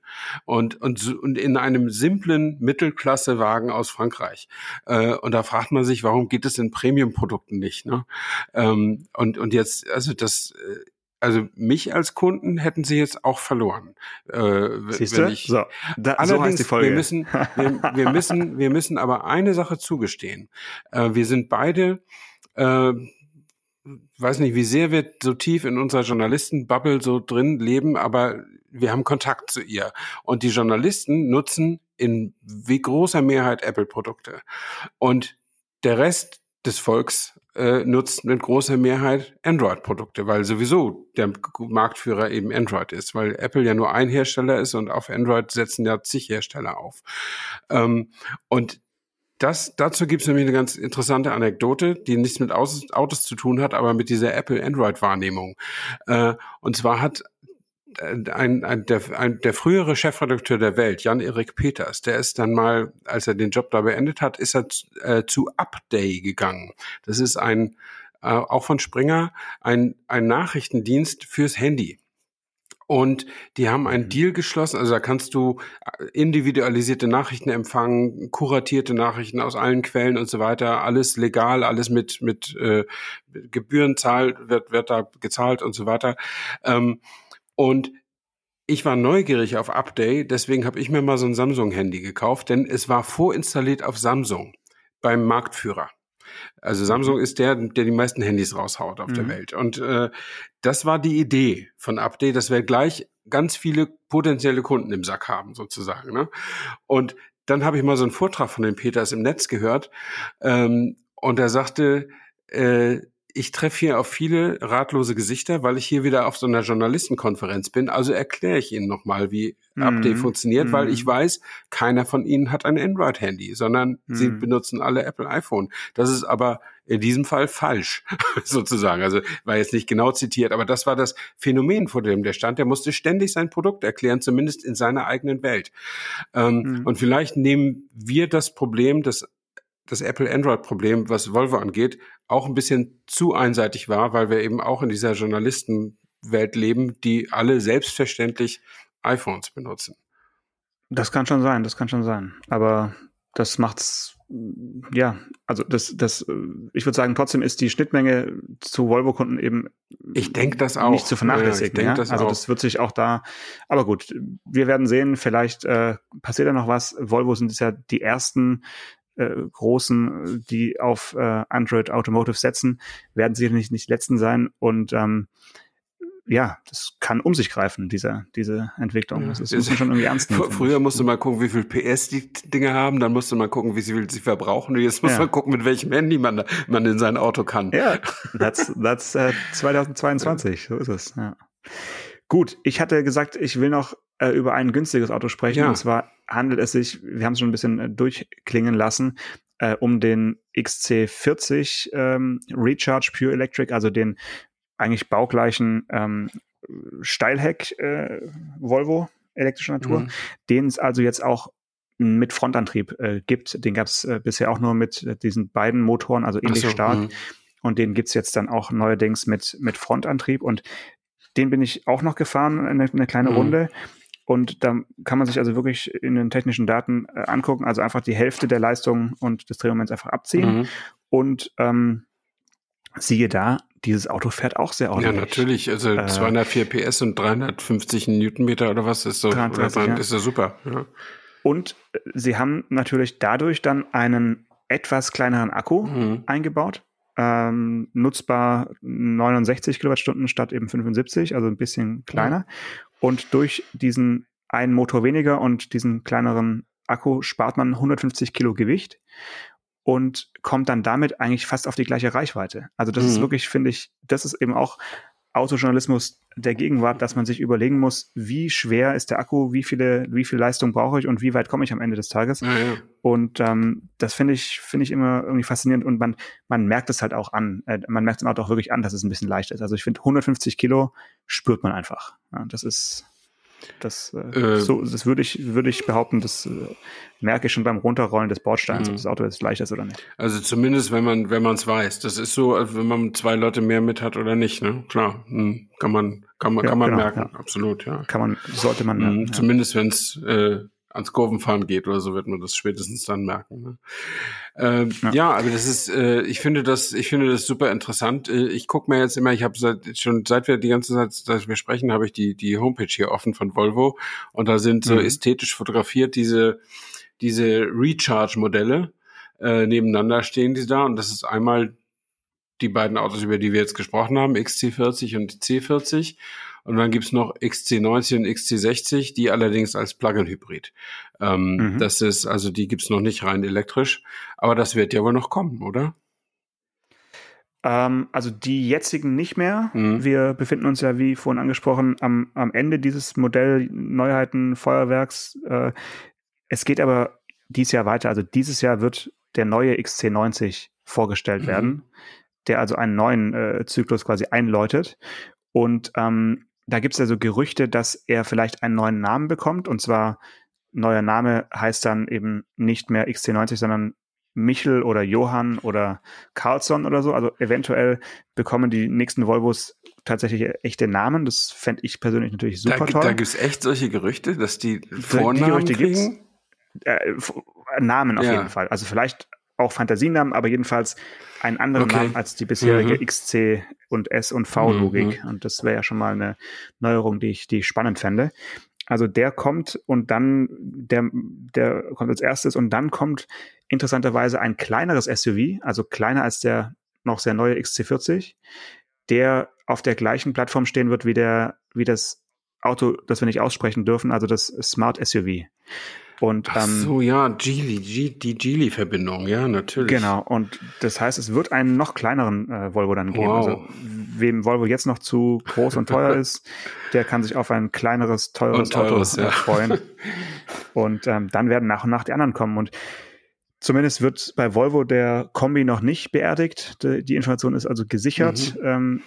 Und, und, und in einem simplen Mittelklassewagen aus Frankreich. Äh, und da fragt man sich, warum geht es in Premium-Produkten nicht? Ne? Ähm, und, und jetzt, also das äh, also mich als Kunden hätten sie jetzt auch verloren.
Äh, Siehst du? Ich, so,
da, so Wir müssen, wir, wir, müssen, wir müssen aber eine Sache zugestehen. Äh, wir sind beide, äh, weiß nicht, wie sehr wir so tief in unserer Journalistenbubble so drin leben, aber wir haben Kontakt zu ihr. Und die Journalisten nutzen in wie großer Mehrheit Apple-Produkte. Und der Rest des Volks äh, nutzt mit großer Mehrheit Android-Produkte, weil sowieso der Marktführer eben Android ist, weil Apple ja nur ein Hersteller ist und auf Android setzen ja zig Hersteller auf. Ähm, und das, dazu gibt es nämlich eine ganz interessante Anekdote, die nichts mit Autos, zu tun hat, aber mit dieser Apple-Android-Wahrnehmung. Äh, und zwar hat ein, ein, der, ein, der frühere Chefredakteur der Welt, Jan-Erik Peters, der ist dann mal, als er den Job da beendet hat, ist er äh, zu Upday gegangen. Das ist ein, äh, auch von Springer, ein, ein Nachrichtendienst fürs Handy. Und die haben einen mhm. Deal geschlossen, also da kannst du äh, individualisierte Nachrichten empfangen, kuratierte Nachrichten aus allen Quellen und so weiter, alles legal, alles mit mit äh, Gebühren zahlt, wird wird da gezahlt und so weiter. Ähm, und ich war neugierig auf Update, deswegen habe ich mir mal so ein Samsung-Handy gekauft, denn es war vorinstalliert auf Samsung beim Marktführer. Also Samsung ist der, der die meisten Handys raushaut auf mhm. der Welt. Und äh, das war die Idee von Update, dass wir gleich ganz viele potenzielle Kunden im Sack haben, sozusagen. Ne? Und dann habe ich mal so einen Vortrag von den Peters im Netz gehört. Ähm, und er sagte, äh, ich treffe hier auf viele ratlose Gesichter, weil ich hier wieder auf so einer Journalistenkonferenz bin. Also erkläre ich Ihnen nochmal, wie mm, Update funktioniert, mm. weil ich weiß, keiner von Ihnen hat ein Android-Handy, sondern mm. sie benutzen alle Apple iPhone. Das ist aber in diesem Fall falsch, sozusagen. Also war jetzt nicht genau zitiert, aber das war das Phänomen, vor dem der stand. Der musste ständig sein Produkt erklären, zumindest in seiner eigenen Welt. Ähm, mm. Und vielleicht nehmen wir das Problem des das Apple-Android-Problem, was Volvo angeht, auch ein bisschen zu einseitig war, weil wir eben auch in dieser Journalistenwelt leben, die alle selbstverständlich iPhones benutzen.
Das kann schon sein, das kann schon sein. Aber das macht's, ja, also das, das, ich würde sagen, trotzdem ist die Schnittmenge zu Volvo-Kunden eben
ich das auch.
nicht zu vernachlässigen. Ja, das also auch. das wird sich auch da, aber gut, wir werden sehen, vielleicht äh, passiert da noch was. Volvo sind es ja die ersten, äh, großen, die auf äh, Android Automotive setzen, werden sicherlich nicht die letzten sein. Und ähm, ja, das kann um sich greifen, diese, diese Entwicklung. Das ist, muss man schon irgendwie ernst nehmen.
Früher musste man gucken, wie viel PS die Dinge haben, dann musste man gucken, wie viel sie verbrauchen. Und jetzt muss ja. man gucken, mit welchem Handy man, man in sein Auto kann.
Ja, that's, that's uh, 2022, so ist es. Ja. Gut, ich hatte gesagt, ich will noch äh, über ein günstiges Auto sprechen. Ja. Und zwar handelt es sich, wir haben es schon ein bisschen äh, durchklingen lassen, äh, um den XC40 ähm, Recharge Pure Electric, also den eigentlich baugleichen ähm, Steilheck äh, Volvo elektrischer Natur, mhm. den es also jetzt auch mit Frontantrieb äh, gibt. Den gab es äh, bisher auch nur mit äh, diesen beiden Motoren, also ähnlich so, stark. Mh. Und den gibt's jetzt dann auch neuerdings mit, mit Frontantrieb. Und den bin ich auch noch gefahren, eine, eine kleine mhm. Runde. Und da kann man sich also wirklich in den technischen Daten äh, angucken, also einfach die Hälfte der Leistung und des Drehmoments einfach abziehen. Mhm. Und ähm, siehe da, dieses Auto fährt auch sehr ordentlich.
Ja, natürlich. Also äh, 204 PS und 350 Newtonmeter oder was ist so, 33, ja. ist ja super. Ja.
Und äh, sie haben natürlich dadurch dann einen etwas kleineren Akku mhm. eingebaut ähm, nutzbar 69 Kilowattstunden statt eben 75, also ein bisschen kleiner. Und durch diesen einen Motor weniger und diesen kleineren Akku spart man 150 Kilo Gewicht und kommt dann damit eigentlich fast auf die gleiche Reichweite. Also das mhm. ist wirklich, finde ich, das ist eben auch Autojournalismus der Gegenwart, dass man sich überlegen muss, wie schwer ist der Akku, wie viele, wie viel Leistung brauche ich und wie weit komme ich am Ende des Tages. Ja, ja. Und ähm, das finde ich, finde ich immer irgendwie faszinierend und man, man merkt es halt auch an. Äh, man merkt es im Auto auch wirklich an, dass es ein bisschen leicht ist. Also ich finde 150 Kilo spürt man einfach. Ja, das ist das, äh, äh, so, das würde ich, würde ich behaupten, das äh, merke ich schon beim Runterrollen des Bordsteins, ob mhm. das Auto jetzt leicht ist oder nicht.
Also zumindest, wenn man, wenn man es weiß. Das ist so, wenn man zwei Leute mehr mit hat oder nicht, ne? Klar, hm, kann man, kann man, ja, kann man genau, merken, ja. absolut, ja.
Kann man, sollte man merken.
Mhm, zumindest, wenn es äh, ans Kurvenfahren geht oder so, wird man das spätestens dann merken. Ne? Ähm, ja. ja, aber das ist, äh, ich finde das, ich finde das super interessant. Äh, ich gucke mir jetzt immer, ich habe seit schon seit wir die ganze Zeit, seit wir sprechen, habe ich die die Homepage hier offen von Volvo und da sind so mhm. ästhetisch fotografiert diese diese Recharge-Modelle äh, nebeneinander stehen die da und das ist einmal die beiden Autos, über die wir jetzt gesprochen haben, XC40 und C40 und dann gibt's noch XC90 und XC60, die allerdings als Plug-in-Hybrid. Ähm, mhm. Das ist, also die gibt's noch nicht rein elektrisch, aber das wird ja wohl noch kommen, oder?
Ähm, also die jetzigen nicht mehr. Mhm. Wir befinden uns ja, wie vorhin angesprochen, am, am Ende dieses Modell Neuheiten Feuerwerks. Äh, es geht aber dieses Jahr weiter. Also dieses Jahr wird der neue XC90 vorgestellt mhm. werden, der also einen neuen äh, Zyklus quasi einläutet. Und ähm, da gibt es also Gerüchte, dass er vielleicht einen neuen Namen bekommt. Und zwar, neuer Name heißt dann eben nicht mehr XC90, sondern Michel oder Johann oder Carlsson oder so. Also eventuell bekommen die nächsten Volvos tatsächlich echte Namen. Das fände ich persönlich natürlich super
da,
toll.
Da gibt es echt solche Gerüchte, dass die Vornamen die Gerüchte kriegen?
Äh, Namen auf ja. jeden Fall. Also vielleicht auch Fantasienamen, aber jedenfalls einen anderen okay. Namen als die bisherige mhm. XC und S und V-Logik. Mhm. Und das wäre ja schon mal eine Neuerung, die ich, die ich spannend fände. Also der kommt und dann, der, der kommt als erstes und dann kommt interessanterweise ein kleineres SUV, also kleiner als der noch sehr neue XC40, der auf der gleichen Plattform stehen wird wie der, wie das Auto, das wir nicht aussprechen dürfen, also das Smart SUV.
Und, Ach ähm, so, ja, Geely, G die Geely-Verbindung, ja, natürlich.
Genau, und das heißt, es wird einen noch kleineren äh, Volvo dann geben. Wow. Also, wem Volvo jetzt noch zu groß und teuer ist, der kann sich auf ein kleineres, teures, teures, Auto äh, ja. freuen. Und ähm, dann werden nach und nach die anderen kommen. Und Zumindest wird bei Volvo der Kombi noch nicht beerdigt. Die Information ist also gesichert. Mhm. Ähm,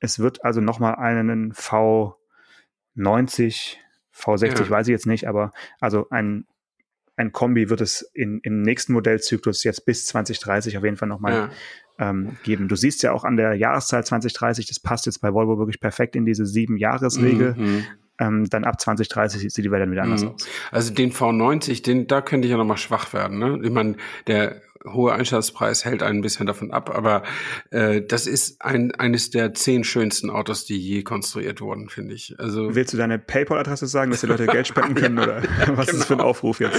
es wird also nochmal einen V90 V60 ja. weiß ich jetzt nicht, aber also ein, ein Kombi wird es in, im nächsten Modellzyklus jetzt bis 2030 auf jeden Fall nochmal ja. ähm, geben. Du siehst ja auch an der Jahreszahl 2030, das passt jetzt bei Volvo wirklich perfekt in diese sieben Jahresregel. Mhm. Ähm, dann ab 2030 sieht die Welt dann wieder anders mhm. aus.
Also den V90, den, da könnte ich ja nochmal schwach werden. Ne? Ich meine, der hohe Einstiegspreis hält ein bisschen davon ab, aber äh, das ist ein, eines der zehn schönsten Autos, die je konstruiert wurden, finde ich. Also
Willst du deine PayPal-Adresse sagen, dass die Leute Geld spenden können oder ja, was genau. ist das für ein genau. Aufruf jetzt?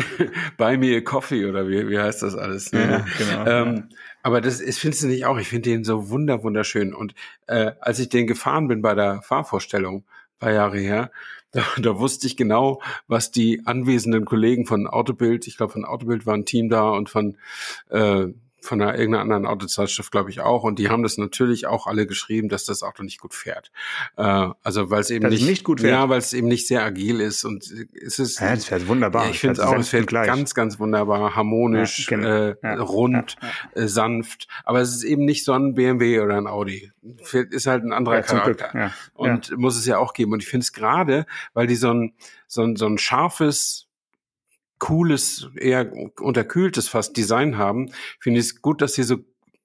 Buy me a coffee oder wie, wie heißt das alles? Ja, ja. genau. Ähm. Aber das ist, findest du nicht auch? Ich finde den so wunder wunderschön. Und äh, als ich den gefahren bin bei der Fahrvorstellung, paar Jahre her, da, da wusste ich genau, was die anwesenden Kollegen von Autobild, ich glaube von Autobild war ein Team da und von äh, von einer irgendeiner anderen Autozeitschrift, glaube ich, auch. Und die haben das natürlich auch alle geschrieben, dass das Auto nicht gut fährt. Äh, also weil es eben nicht, nicht, gut fährt. Ja, weil es eben nicht sehr agil ist. Und es ist.
Ja, es fährt wunderbar.
Ja, ich finde es auch, es fährt gleich. ganz, ganz wunderbar, harmonisch, ja, genau. äh, rund, äh, sanft. Aber es ist eben nicht so ein BMW oder ein Audi. Ist halt ein anderer Charakter. Und muss es ja auch geben. Und ich finde es gerade, weil die so ein, so ein, so ein scharfes, cooles, eher unterkühltes fast Design haben, finde ich es gut, dass sie so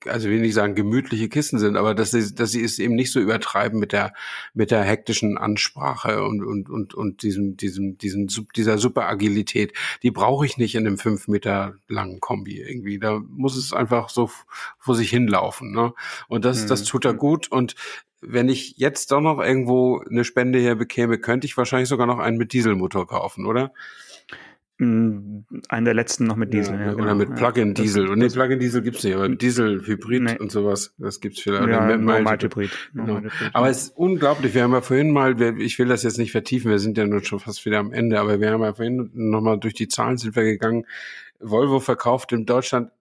also will nicht sagen gemütliche Kissen sind, aber dass sie, dass sie es eben nicht so übertreiben mit der mit der hektischen Ansprache und und und und diesem diesem diesem dieser super Agilität. Die brauche ich nicht in einem fünf Meter langen Kombi irgendwie. Da muss es einfach so vor sich hinlaufen. Ne? Und das mhm. das tut er gut. Und wenn ich jetzt doch noch irgendwo eine Spende her bekäme, könnte ich wahrscheinlich sogar noch einen mit Dieselmotor kaufen, oder?
Einen der letzten noch mit Diesel. Ja,
ja, oder genau. mit Plug-in-Diesel. Und nee, Plug-in-Diesel gibt's nicht, aber Diesel-Hybrid nee. und sowas, das gibt's vielleicht.
Ja, Mild-Hybrid.
Genau. Aber es ist unglaublich. Wir haben ja vorhin mal, ich will das jetzt nicht vertiefen, wir sind ja nun schon fast wieder am Ende, aber wir haben ja vorhin nochmal durch die Zahlen sind wir gegangen. Volvo verkauft in Deutschland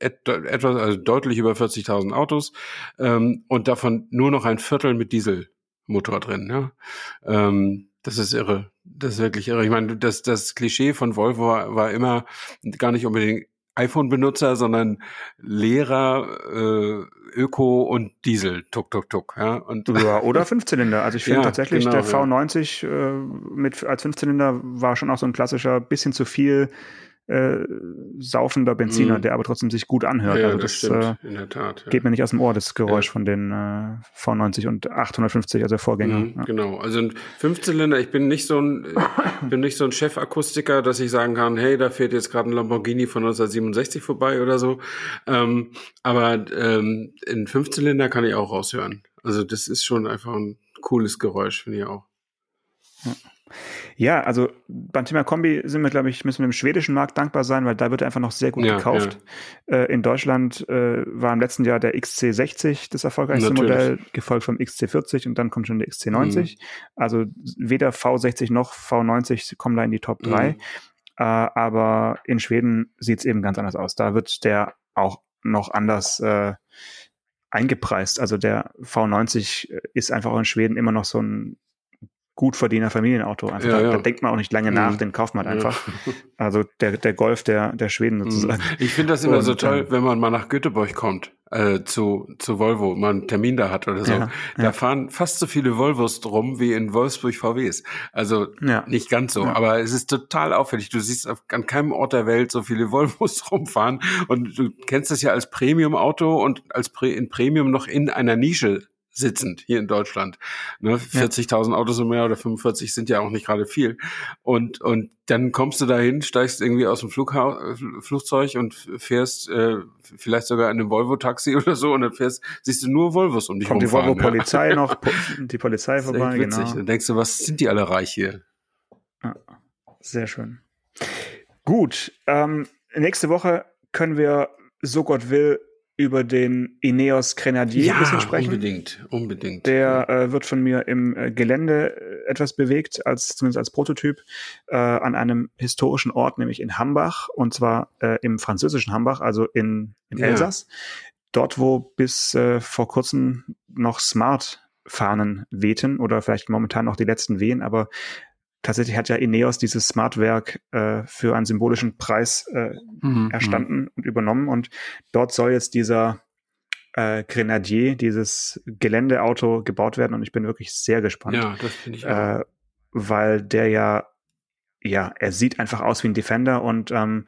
etwas, also deutlich über 40.000 Autos ähm, und davon nur noch ein Viertel mit Dieselmotor drin. Ja? Ähm, das ist irre. Das ist wirklich irre. Ich meine, das, das Klischee von Volvo war, war immer gar nicht unbedingt iPhone-Benutzer, sondern Lehrer, äh, Öko und Diesel, tuk, tuk, tuk. Ja, und
ja, oder Fünfzylinder. Also ich finde ja, tatsächlich, genau, der V90 äh, mit, als Fünfzylinder war schon auch so ein klassischer, bisschen zu viel äh, saufender Benziner, mm. der aber trotzdem sich gut anhört. Ja, also das, das äh, in der Tat, ja. geht mir nicht aus dem Ohr, das Geräusch ja. von den äh, V90 und 850, also Vorgänger. Mm,
genau, also ein Fünfzylinder, ich bin nicht so ein, bin nicht so ein Chefakustiker, dass ich sagen kann, hey, da fährt jetzt gerade ein Lamborghini von 1967 vorbei oder so. Ähm, aber ähm, in Fünfzylinder kann ich auch raushören. Also das ist schon einfach ein cooles Geräusch, finde ich auch.
Ja. Also beim Thema Kombi sind wir, glaube ich, müssen wir im schwedischen Markt dankbar sein, weil da wird einfach noch sehr gut ja, gekauft. Ja. Äh, in Deutschland äh, war im letzten Jahr der XC60 das erfolgreichste Natürlich. Modell, gefolgt vom XC40 und dann kommt schon der XC90. Mhm. Also weder V60 noch V90 kommen da in die Top 3. Mhm. Äh, aber in Schweden sieht es eben ganz anders aus. Da wird der auch noch anders äh, eingepreist. Also der V90 ist einfach auch in Schweden immer noch so ein Gutverdiener Familienauto. Einfach ja, da, ja. da, denkt man auch nicht lange nach, mhm. den kauft man einfach. Ja. Also der, der Golf der, der Schweden mhm. sozusagen.
Ich finde das immer Und, so toll, ähm, wenn man mal nach Göteborg kommt, äh, zu, zu Volvo, man einen Termin da hat oder so. Da fahren fast so viele Volvos drum wie in Wolfsburg VWs. Also nicht ganz so, aber es ist total auffällig. Du siehst auf, an keinem Ort der Welt so viele Volvos rumfahren. Und du kennst das ja als Premium-Auto und als Pre in Premium noch in einer Nische sitzend hier in Deutschland. Ne, 40.000 Autos im Jahr oder 45 sind ja auch nicht gerade viel. Und, und dann kommst du dahin, steigst irgendwie aus dem Flugha Flugzeug und fährst äh, vielleicht sogar in einem Volvo-Taxi oder so und dann fährst, siehst du nur Volvos um dich
Kommt die Volvo-Polizei
ja.
noch, die Polizei vorbei,
witzig. genau. Dann denkst du, was sind die alle reich hier?
Ja, sehr schön. Gut, ähm, nächste Woche können wir, so Gott will, über den Ineos Grenadier
ja,
ein bisschen sprechen.
unbedingt, unbedingt.
Der äh, wird von mir im äh, Gelände äh, etwas bewegt, als zumindest als Prototyp, äh, an einem historischen Ort, nämlich in Hambach, und zwar äh, im französischen Hambach, also in, in ja. Elsass. Dort, wo bis äh, vor kurzem noch Smart-Fahnen wehten oder vielleicht momentan noch die letzten wehen, aber tatsächlich hat ja Ineos dieses Smartwerk äh, für einen symbolischen Preis äh, mhm, erstanden mhm. und übernommen. Und dort soll jetzt dieser äh, Grenadier, dieses Geländeauto gebaut werden. Und ich bin wirklich sehr gespannt.
Ja, das finde ich auch.
Äh, weil der ja, ja, er sieht einfach aus wie ein Defender und ähm,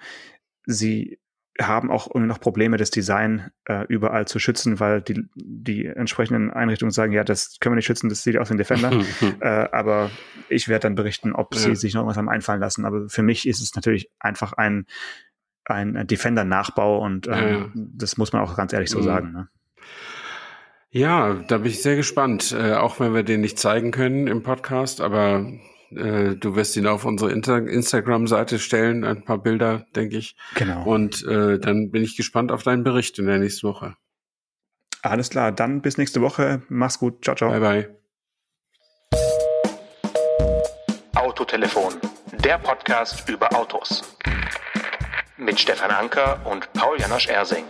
sie haben auch noch Probleme, das Design äh, überall zu schützen, weil die, die entsprechenden Einrichtungen sagen, ja, das können wir nicht schützen, das sieht aus wie ein Defender. äh, aber ich werde dann berichten, ob ja. sie sich noch irgendwas haben einfallen lassen. Aber für mich ist es natürlich einfach ein, ein Defender-Nachbau und ja, ja. das muss man auch ganz ehrlich so mhm. sagen. Ne?
Ja, da bin ich sehr gespannt, äh, auch wenn wir den nicht zeigen können im Podcast, aber äh, du wirst ihn auf unsere Inter Instagram-Seite stellen, ein paar Bilder, denke ich.
Genau.
Und äh, dann bin ich gespannt auf deinen Bericht in der nächsten Woche.
Alles klar, dann bis nächste Woche. Mach's gut. Ciao, ciao.
Bye, bye.
Autotelefon, der Podcast über Autos. Mit Stefan Anker und Paul Janosch Ersing.